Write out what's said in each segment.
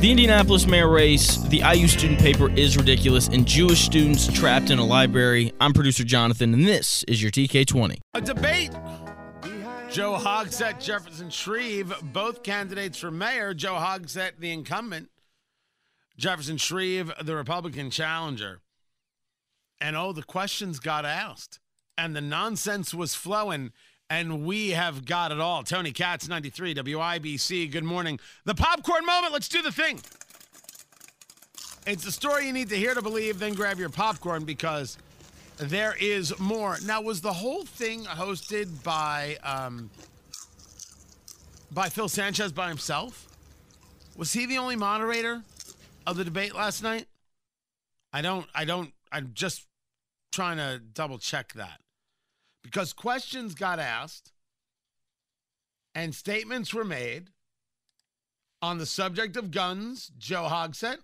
The Indianapolis mayor race, the IU student paper is ridiculous, and Jewish students trapped in a library. I'm producer Jonathan, and this is your TK20. A debate. Joe Hogsett, Jefferson Shreve, both candidates for mayor. Joe Hogsett, the incumbent. Jefferson Shreve, the Republican challenger. And oh, the questions got asked, and the nonsense was flowing, and we have got it all. Tony Katz, 93, WIBC. Good morning. The popcorn moment. Let's do the thing. It's a story you need to hear to believe, then grab your popcorn because there is more. Now, was the whole thing hosted by um, by Phil Sanchez by himself? Was he the only moderator of the debate last night? I don't. I don't. I'm just trying to double check that because questions got asked and statements were made on the subject of guns. Joe Hogsett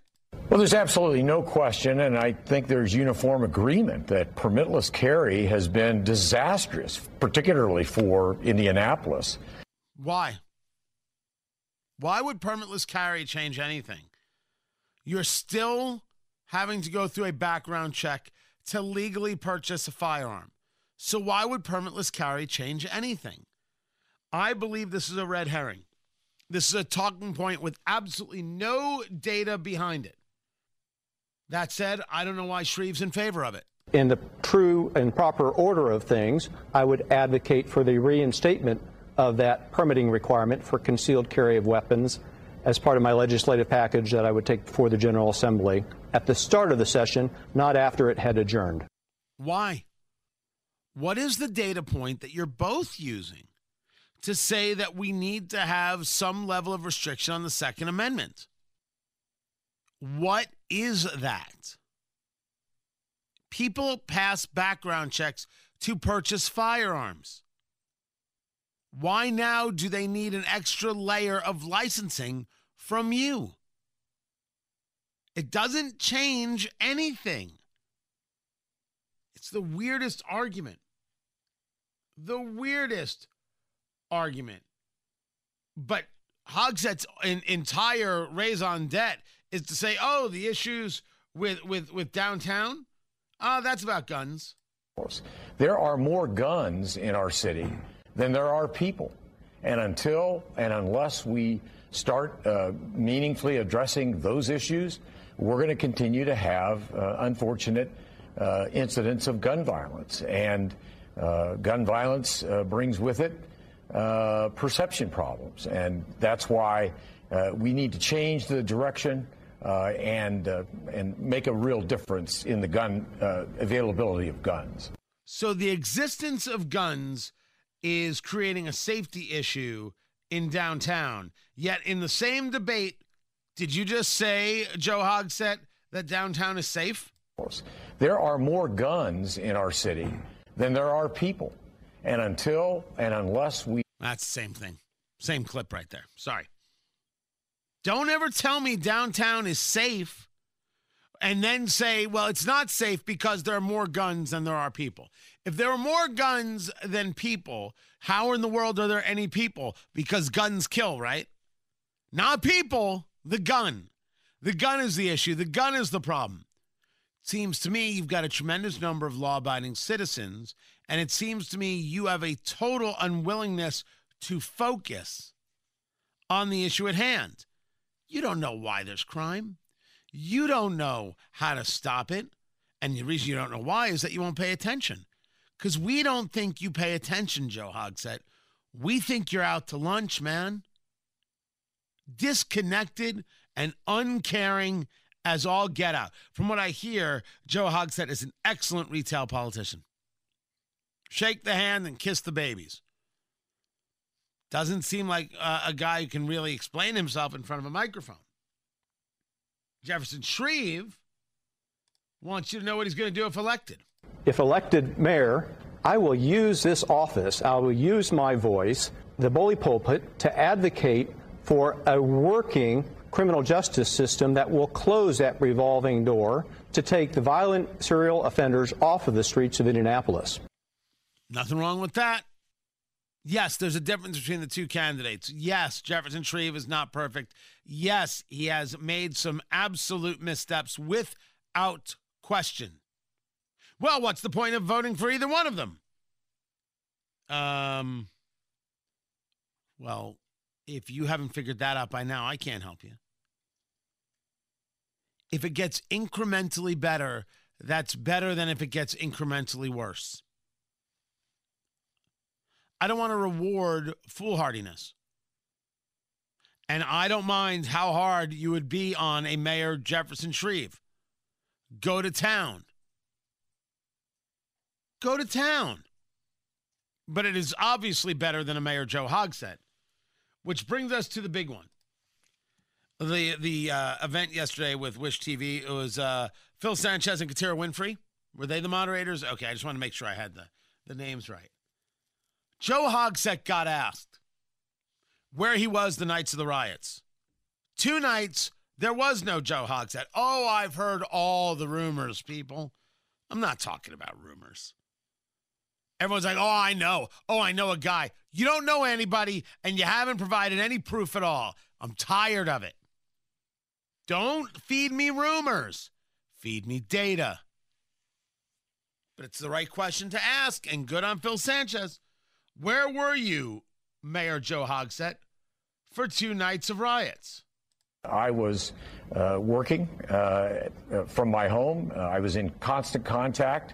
well, there's absolutely no question, and I think there's uniform agreement that permitless carry has been disastrous, particularly for Indianapolis. Why? Why would permitless carry change anything? You're still having to go through a background check to legally purchase a firearm. So, why would permitless carry change anything? I believe this is a red herring. This is a talking point with absolutely no data behind it. That said, I don't know why Shreve's in favor of it. In the true and proper order of things, I would advocate for the reinstatement of that permitting requirement for concealed carry of weapons as part of my legislative package that I would take before the General Assembly at the start of the session, not after it had adjourned. Why? What is the data point that you're both using to say that we need to have some level of restriction on the Second Amendment? What is that? People pass background checks to purchase firearms. Why now do they need an extra layer of licensing from you? It doesn't change anything. It's the weirdest argument. The weirdest argument. But Hogsett's entire raison d'etre is to say, oh, the issues with with with downtown, uh, that's about guns. There are more guns in our city than there are people, and until and unless we start uh, meaningfully addressing those issues, we're going to continue to have uh, unfortunate uh, incidents of gun violence, and gun violence uh, brings with it perception problems, and that's why we need to change the direction uh, and uh, and make a real difference in the gun uh, availability of guns. So the existence of guns is creating a safety issue in downtown. Yet in the same debate, did you just say, Joe Hogsett, that downtown is safe? There are more guns in our city than there are people. And until and unless we. That's the same thing. Same clip right there. Sorry. Don't ever tell me downtown is safe and then say, well, it's not safe because there are more guns than there are people. If there are more guns than people, how in the world are there any people? Because guns kill, right? Not people, the gun. The gun is the issue, the gun is the problem. Seems to me you've got a tremendous number of law abiding citizens, and it seems to me you have a total unwillingness to focus on the issue at hand. You don't know why there's crime. You don't know how to stop it. And the reason you don't know why is that you won't pay attention. Because we don't think you pay attention, Joe Hogsett. We think you're out to lunch, man. Disconnected and uncaring as all get out. From what I hear, Joe Hogsett is an excellent retail politician. Shake the hand and kiss the babies. Doesn't seem like uh, a guy who can really explain himself in front of a microphone. Jefferson Shreve wants you to know what he's going to do if elected. If elected mayor, I will use this office, I will use my voice, the bully pulpit, to advocate for a working criminal justice system that will close that revolving door to take the violent serial offenders off of the streets of Indianapolis. Nothing wrong with that. Yes, there's a difference between the two candidates. Yes, Jefferson Shreve is not perfect. Yes, he has made some absolute missteps without question. Well, what's the point of voting for either one of them? Um, well, if you haven't figured that out by now, I can't help you. If it gets incrementally better, that's better than if it gets incrementally worse. I don't want to reward foolhardiness. And I don't mind how hard you would be on a Mayor Jefferson Shreve. Go to town. Go to town. But it is obviously better than a Mayor Joe Hogsett, which brings us to the big one. The the uh, event yesterday with Wish TV it was uh, Phil Sanchez and Katiera Winfrey. Were they the moderators? Okay, I just want to make sure I had the, the names right. Joe Hogsett got asked where he was the nights of the riots. Two nights, there was no Joe Hogsett. Oh, I've heard all the rumors, people. I'm not talking about rumors. Everyone's like, oh, I know. Oh, I know a guy. You don't know anybody, and you haven't provided any proof at all. I'm tired of it. Don't feed me rumors, feed me data. But it's the right question to ask, and good on Phil Sanchez. Where were you, Mayor Joe Hogsett, for two nights of riots? I was uh, working uh, from my home. Uh, I was in constant contact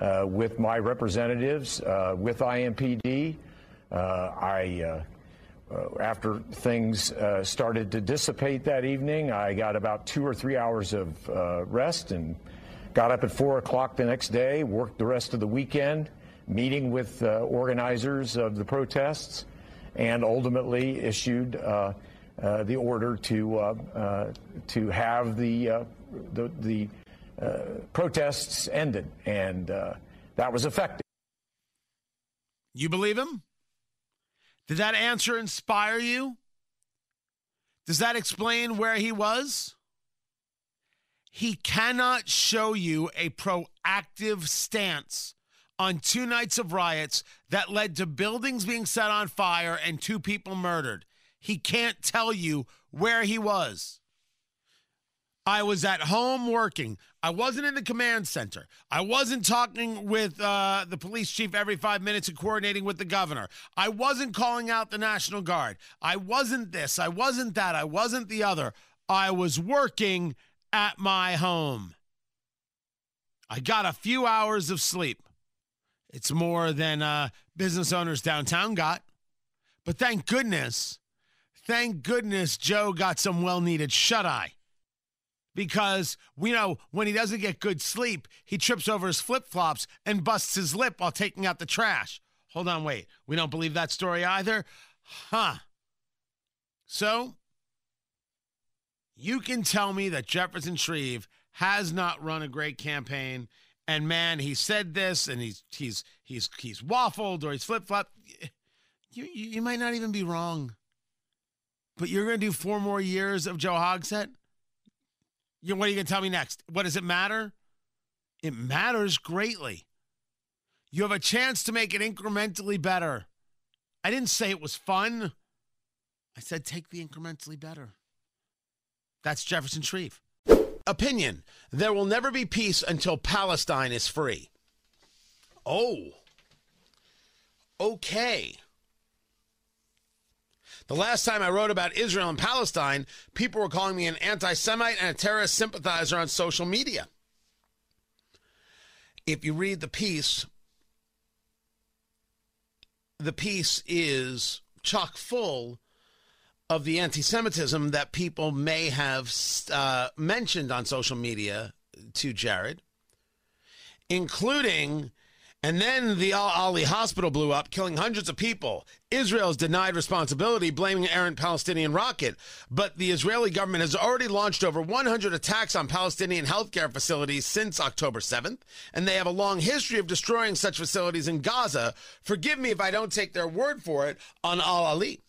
uh, with my representatives, uh, with IMPD. Uh, after things started to dissipate that evening, I got about two or three hours of rest and got up at four o'clock the next day, worked the rest of the weekend meeting with uh, organizers of the protests, and ultimately issued uh, uh, the order to uh, uh, to have the uh, the, the protests ended, and that was effective. You believe him? Did that answer inspire you? Does that explain where he was? He cannot show you a proactive stance on two nights of riots that led to buildings being set on fire and two people murdered. He can't tell you where he was. I was at home working. I wasn't in the command center. I wasn't talking with uh, the police chief every five minutes and coordinating with the governor. I wasn't calling out the National Guard. I wasn't this. I wasn't that. I wasn't the other. I was working at my home. I got a few hours of sleep. It's more than uh, business owners downtown got. But thank goodness, thank goodness Joe got some well needed shut eye. Because we know when he doesn't get good sleep, he trips over his flip flops and busts his lip while taking out the trash. Hold on, wait. We don't believe that story either? Huh. So, you can tell me that Jefferson Shreve has not run a great campaign and man, he said this, and he's he's he's he's waffled or he's flip flopped. You, you, you might not even be wrong, but you're to do four more years of Joe Hogsett. You, what are you going to tell me next? What does it matter? It matters greatly. You have a chance to make it incrementally better. I didn't say it was fun. I said take the incrementally better. That's Jefferson Shreve. Opinion There will never be peace until Palestine is free. Oh. Okay. The last time I wrote about Israel and Palestine, people were calling me an anti Semite and a terrorist sympathizer on social media. If you read the piece, the piece is chock full of the anti Semitism that people may have uh, mentioned on social media to Jared, including And then the Al Ahli hospital blew up, killing hundreds of people. Israel has denied responsibility, blaming an errant Palestinian rocket. But the Israeli government has already launched over 100 attacks on Palestinian healthcare facilities since October 7th, and they have a long history of destroying such facilities in Gaza. Forgive me if I don't take their word for it on Al Ahli.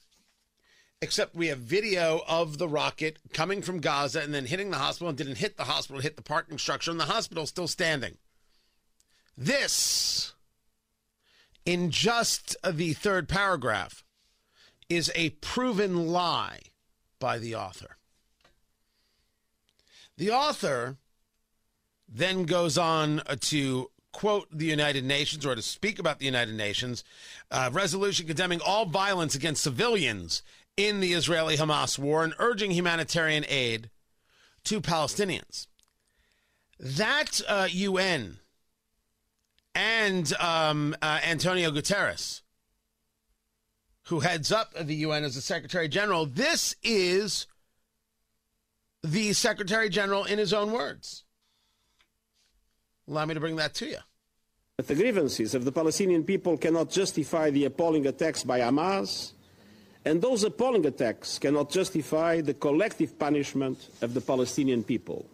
Except we have video of the rocket coming from Gaza and then hitting the hospital and didn't hit the hospital, hit the parking structure, and the hospital still standing. This, in just the third paragraph, is a proven lie by the author. The author then goes on to quote the United Nations or to speak about the United Nations uh, resolution condemning all violence against civilians in the Israeli Hamas war and urging humanitarian aid to Palestinians. That uh, UN and um, uh, Antonio Guterres, who heads up the UN as the Secretary General. This is the Secretary General in his own words. Allow me to bring that to you. But the grievances of the Palestinian people cannot justify the appalling attacks by Hamas, and those appalling attacks cannot justify the collective punishment of the Palestinian people.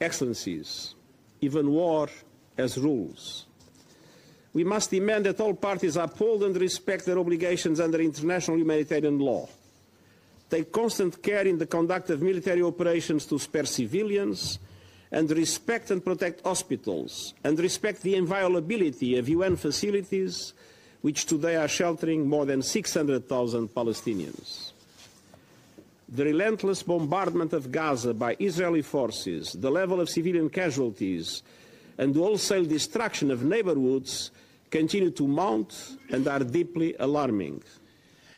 Excellencies, even war as rules. We must demand that all parties uphold and respect their obligations under international humanitarian law, take constant care in the conduct of military operations to spare civilians, and respect and protect hospitals, and respect the inviolability of UN facilities which today are sheltering more than 600,000 Palestinians. The relentless bombardment of Gaza by Israeli forces, the level of civilian casualties, and the wholesale destruction of neighborhoods continue to mount and are deeply alarming.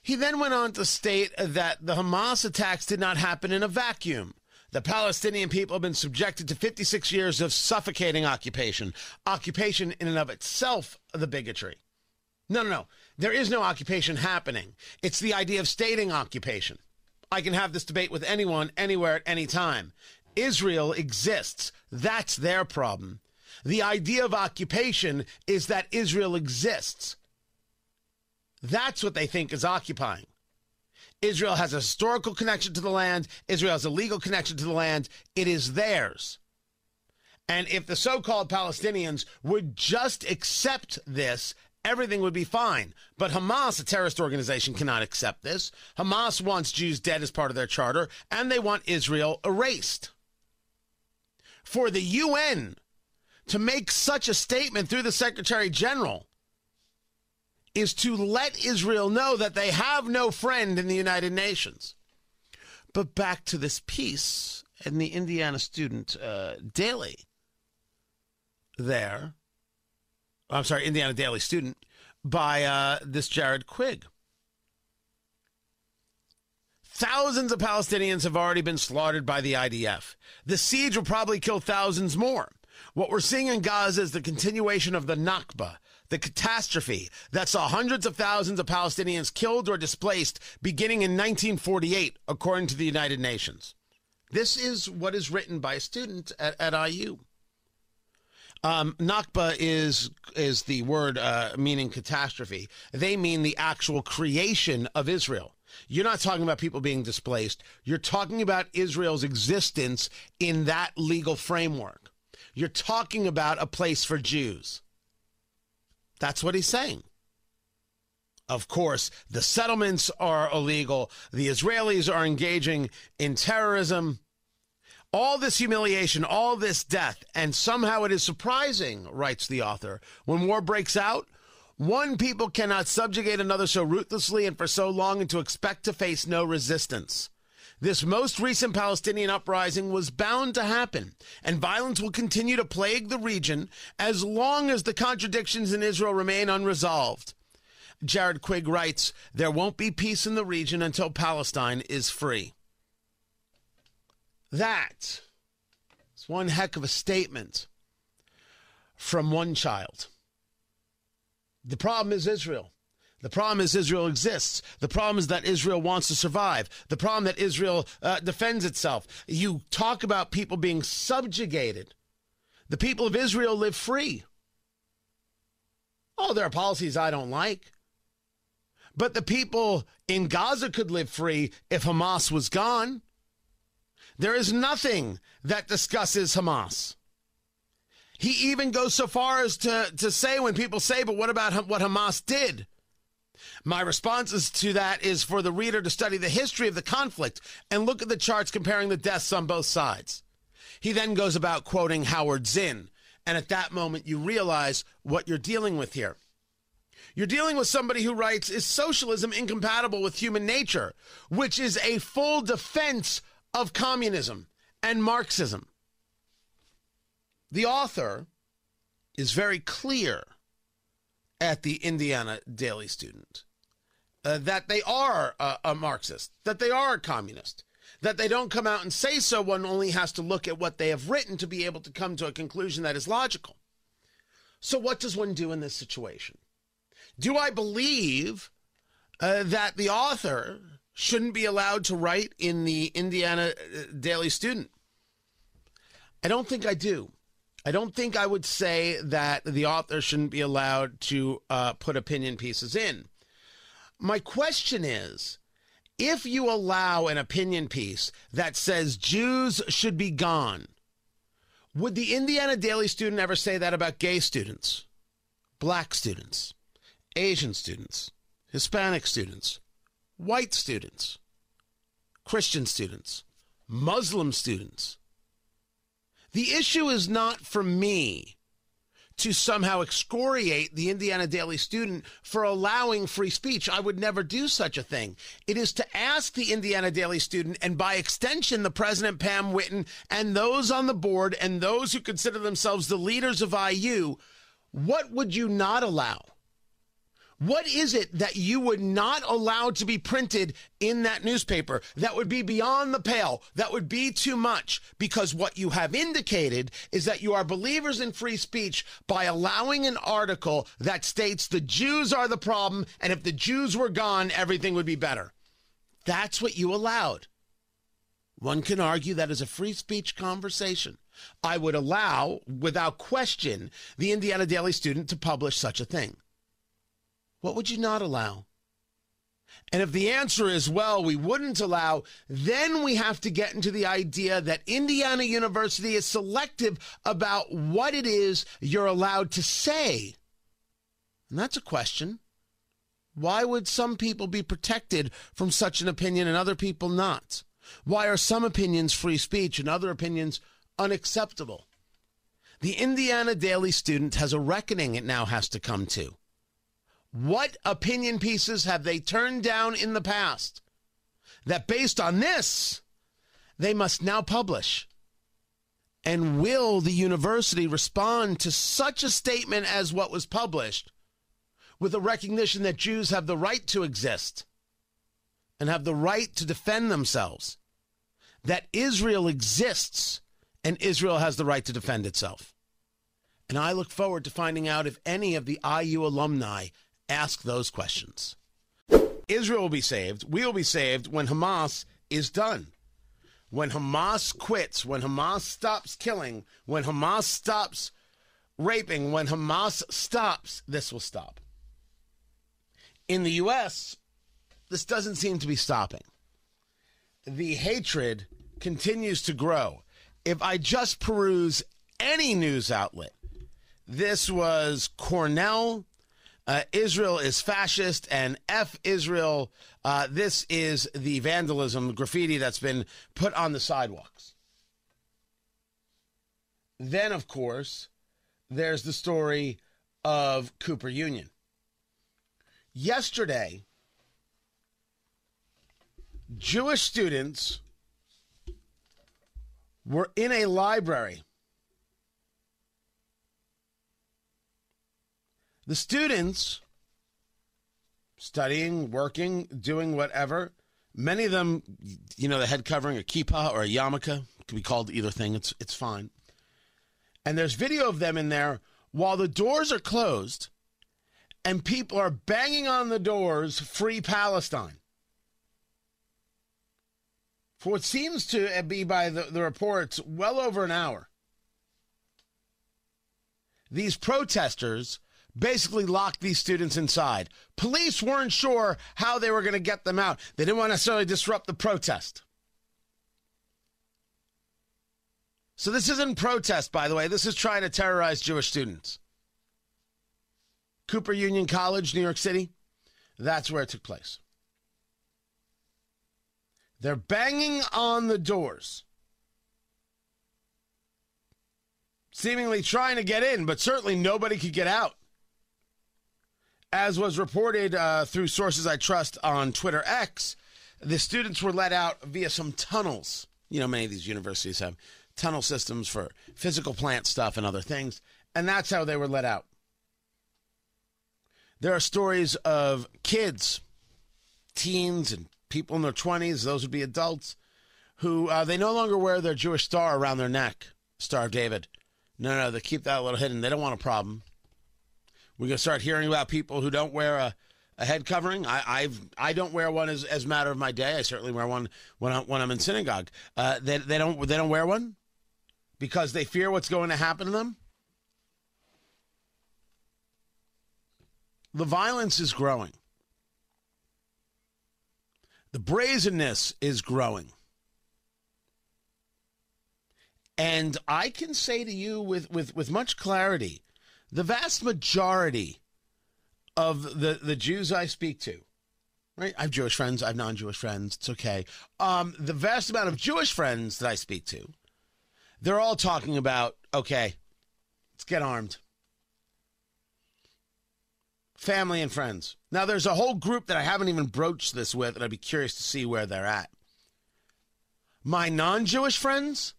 He then went on to state that the Hamas attacks did not happen in a vacuum. The Palestinian people have been subjected to 56 years of suffocating occupation. Occupation, in and of itself, the bigotry. No, no, no. There is no occupation happening. It's the idea of stating occupation. I can have this debate with anyone, anywhere, at any time. Israel exists. That's their problem. The idea of occupation is that Israel exists. That's what they think is occupying. Israel has a historical connection to the land. Israel has a legal connection to the land. It is theirs. And if the so called Palestinians would just accept this, everything would be fine. But Hamas, a terrorist organization, cannot accept this. Hamas wants Jews dead as part of their charter, and they want Israel erased. For the UN to make such a statement through the Secretary General is to let Israel know that they have no friend in the United Nations. But back to this piece in the Indiana Student uh, Daily there. I'm sorry, Indiana Daily Student by uh, this Jared Quigg. Thousands of Palestinians have already been slaughtered by the IDF. The siege will probably kill thousands more. What we're seeing in Gaza is the continuation of the Nakba, the catastrophe that saw hundreds of thousands of Palestinians killed or displaced beginning in 1948, according to the United Nations. This is what is written by a student at, at IU. Um, Nakba is is the word uh, meaning catastrophe. They mean the actual creation of Israel. You're not talking about people being displaced. You're talking about Israel's existence in that legal framework. You're talking about a place for Jews. That's what he's saying. Of course, the settlements are illegal. The Israelis are engaging in terrorism. All this humiliation, all this death, and somehow it is surprising, writes the author, when war breaks out, one people cannot subjugate another so ruthlessly and for so long and to expect to face no resistance. This most recent Palestinian uprising was bound to happen, and violence will continue to plague the region as long as the contradictions in Israel remain unresolved. Jared Quigg writes, There won't be peace in the region until Palestine is free. That is one heck of a statement from one child. The problem is Israel. The problem is Israel exists. The problem is that Israel wants to survive. The problem that Israel uh, defends itself. You talk about people being subjugated. The people of Israel live free. Oh, there are policies I don't like. But the people in Gaza could live free if Hamas was gone. There is nothing that discusses Hamas. He even goes so far as to, to say when people say, but what about what Hamas did? My responses to that is for the reader to study the history of the conflict and look at the charts comparing the deaths on both sides. He then goes about quoting Howard Zinn, and at that moment you realize what you're dealing with here. You're dealing with somebody who writes, Is socialism incompatible with human nature? Which is a full defense of communism and Marxism. The author is very clear at the Indiana Daily Student uh, that they are a, a Marxist, that they are a communist, that they don't come out and say so. One only has to look at what they have written to be able to come to a conclusion that is logical. So, what does one do in this situation? Do I believe uh, that the author shouldn't be allowed to write in the Indiana uh, Daily Student? I don't think I do. I don't think I would say that the author shouldn't be allowed to uh, put opinion pieces in. My question is if you allow an opinion piece that says Jews should be gone, would the Indiana Daily Student ever say that about gay students, black students, Asian students, Hispanic students, white students, Christian students, Muslim students? The issue is not for me to somehow excoriate the Indiana Daily Student for allowing free speech. I would never do such a thing. It is to ask the Indiana Daily Student, and by extension, the President Pam Whitten, and those on the board, and those who consider themselves the leaders of IU, what would you not allow? What is it that you would not allow to be printed in that newspaper that would be beyond the pale, that would be too much? Because what you have indicated is that you are believers in free speech by allowing an article that states the Jews are the problem, and if the Jews were gone, everything would be better. That's what you allowed. One can argue that is a free speech conversation. I would allow, without question, the Indiana Daily Student to publish such a thing. What would you not allow? And if the answer is, well, we wouldn't allow, then we have to get into the idea that Indiana University is selective about what it is you're allowed to say. And that's a question. Why would some people be protected from such an opinion and other people not? Why are some opinions free speech and other opinions unacceptable? The Indiana Daily Student has a reckoning it now has to come to. What opinion pieces have they turned down in the past that based on this, they must now publish? And will the university respond to such a statement as what was published with a recognition that Jews have the right to exist and have the right to defend themselves? That Israel exists and Israel has the right to defend itself. And I look forward to finding out if any of the IU alumni ask those questions. Israel will be saved. We will be saved when Hamas is done. When Hamas quits, when Hamas stops killing, when Hamas stops raping, when Hamas stops, this will stop. In the U.S., this doesn't seem to be stopping. The hatred continues to grow. If I just peruse any news outlet, this was Cornell uh, Israel is fascist and F Israel. Uh, this is the vandalism, graffiti that's been put on the sidewalks. Then, of course, there's the story of Cooper Union. Yesterday, Jewish students were in a library The students studying, working, doing whatever, many of them, you know, the head covering a kippah or a yarmulke, can be called either thing. It's it's fine. And there's video of them in there while the doors are closed and people are banging on the doors, free Palestine. For what seems to be by the, the reports, well over an hour. These protesters basically locked these students inside. Police weren't sure how they were going to get them out. They didn't want to necessarily disrupt the protest. So this isn't protest, by the way. This is trying to terrorize Jewish students. Cooper Union College, New York City. That's where it took place. They're banging on the doors, seemingly trying to get in, but certainly nobody could get out. As was reported uh, through sources I trust on Twitter X, the students were let out via some tunnels. You know, many of these universities have tunnel systems for physical plant stuff and other things, and that's how they were let out. There are stories of kids, teens, and people in their 20s, those would be adults, who uh, they no longer wear their Jewish star around their neck, Star of David. No, no, they keep that a little hidden. They don't want a problem. We're going to start hearing about people who don't wear a, a head covering. I, I've I don't wear one as, as matter of my day. I certainly wear one when I, when I'm in synagogue. Uh, they, they don't they don't wear one because they fear what's going to happen to them. The violence is growing. The brazenness is growing. And I can say to you with, with, with much clarity the vast majority of the, the Jews I speak to, right? I have Jewish friends, I have non Jewish friends, it's okay. Um, the vast amount of Jewish friends that I speak to, they're all talking about, okay, let's get armed family and friends. Now, there's a whole group that I haven't even broached this with, and I'd be curious to see where they're at. My non Jewish friends,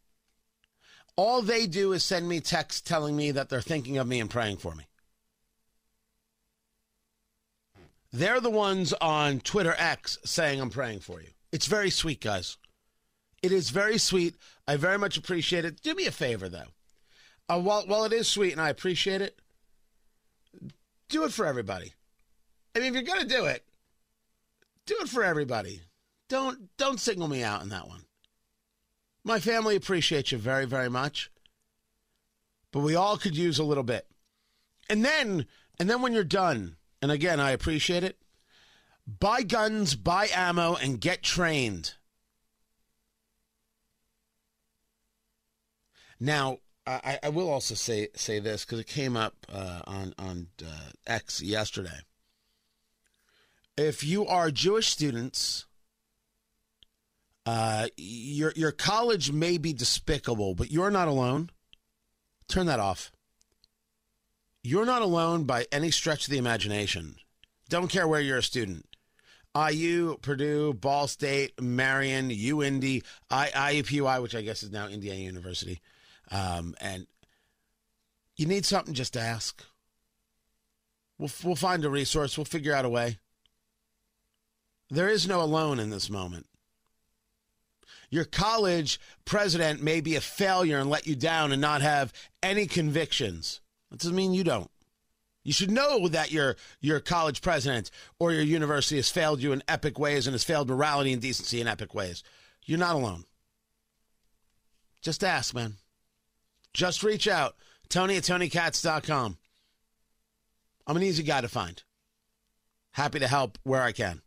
all they do is send me texts telling me that they're thinking of me and praying for me. They're the ones on Twitter X saying, I'm praying for you. It's very sweet, guys. It is very sweet. I very much appreciate it. Do me a favor, though. Uh, while, while it is sweet and I appreciate it, do it for everybody. I mean, if you're gonna do it, do it for everybody. Don't don't single me out in that one. My family appreciates you very very much, but we all could use a little bit. And then and then when you're done, and again I appreciate it, buy guns, buy ammo, and get trained. Now, I, I will also say say this because it came up uh, on on uh, X yesterday. If you are Jewish students, uh, your your college may be despicable, but you're not alone. Turn that off. You're not alone by any stretch of the imagination. Don't care where you're a student. IU, Purdue, Ball State, Marion, UIndy, IUPUI, which I guess is now Indiana University. Um, and you need something, just ask. We'll, we'll find a resource. We'll figure out a way. There is no alone in this moment. Your college president may be a failure and let you down and not have any convictions. That doesn't mean you don't. You should know that your your college president or your university has failed you in epic ways and has failed morality and decency in epic ways. You're not alone. Just ask, man. Just reach out. Tony at TonyKatz.com. I'm an easy guy to find. Happy to help where I can.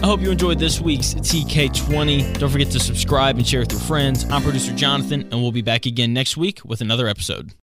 I hope you enjoyed this week's TK20. Don't forget to subscribe and share with your friends. I'm producer Jonathan, and we'll be back again next week with another episode.